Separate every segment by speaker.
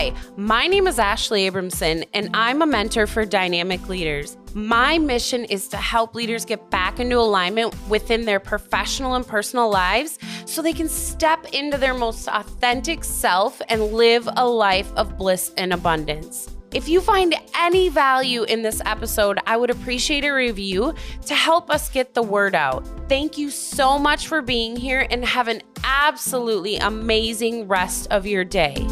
Speaker 1: Hi, my name is Ashley Abramson, and I'm a mentor for dynamic leaders. My mission is to help leaders get back into alignment within their professional and personal lives so they can step into their most authentic self and live a life of bliss and abundance. If you find any value in this episode, I would appreciate a review to help us get the word out. Thank you so much for being here and have an absolutely amazing rest of your day.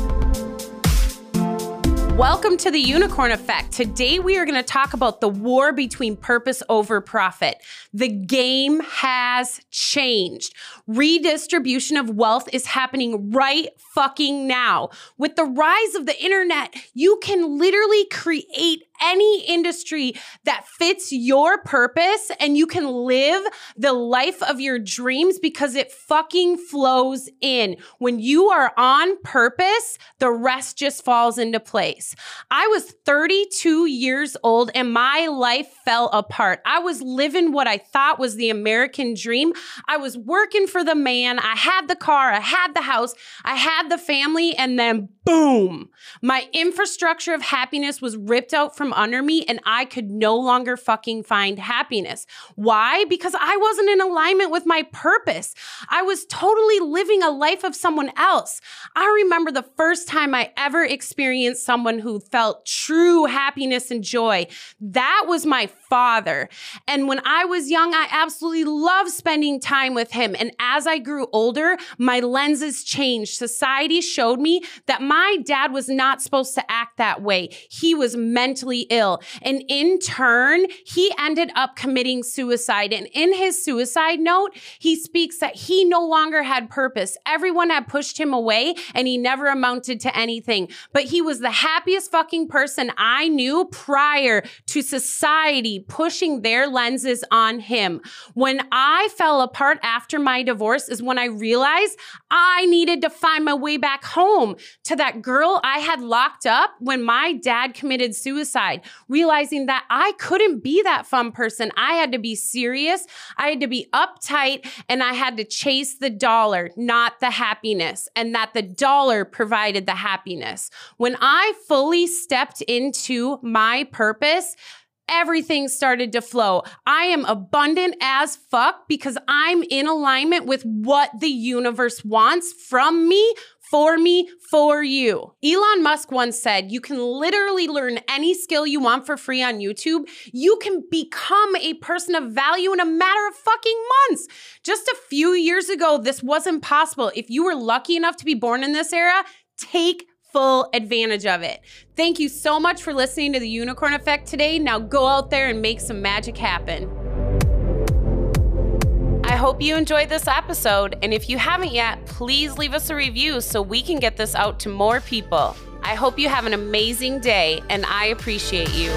Speaker 1: Welcome to the Unicorn Effect. Today we are going to talk about the war between purpose over profit. The game has changed. Redistribution of wealth is happening right fucking now. With the rise of the internet, you can literally create any industry that fits your purpose and you can live the life of your dreams because it fucking flows in. When you are on purpose, the rest just falls into place. I was 32 years old and my life fell apart. I was living what I thought was the American dream. I was working for the man. I had the car, I had the house, I had the family, and then boom, my infrastructure of happiness was ripped out from under me and I could no longer fucking find happiness. Why? Because I wasn't in alignment with my purpose. I was totally living a life of someone else. I remember the first time I ever experienced someone who felt true happiness and joy. That was my father. And when I was young, I absolutely loved spending time with him. And as I grew older, my lenses changed. Society showed me that my my dad was not supposed to act that way. He was mentally ill. And in turn, he ended up committing suicide. And in his suicide note, he speaks that he no longer had purpose. Everyone had pushed him away and he never amounted to anything. But he was the happiest fucking person I knew prior to society pushing their lenses on him. When I fell apart after my divorce is when I realized I needed to find my way back home to that that girl I had locked up when my dad committed suicide, realizing that I couldn't be that fun person. I had to be serious, I had to be uptight, and I had to chase the dollar, not the happiness, and that the dollar provided the happiness. When I fully stepped into my purpose, everything started to flow. I am abundant as fuck because I'm in alignment with what the universe wants from me for me, for you. Elon Musk once said, You can literally learn any skill you want for free on YouTube. You can become a person of value in a matter of fucking months. Just a few years ago, this wasn't possible. If you were lucky enough to be born in this era, take full advantage of it. Thank you so much for listening to the Unicorn Effect today. Now go out there and make some magic happen. I hope you enjoyed this episode, and if you haven't yet, please leave us a review so we can get this out to more people. I hope you have an amazing day, and I appreciate you.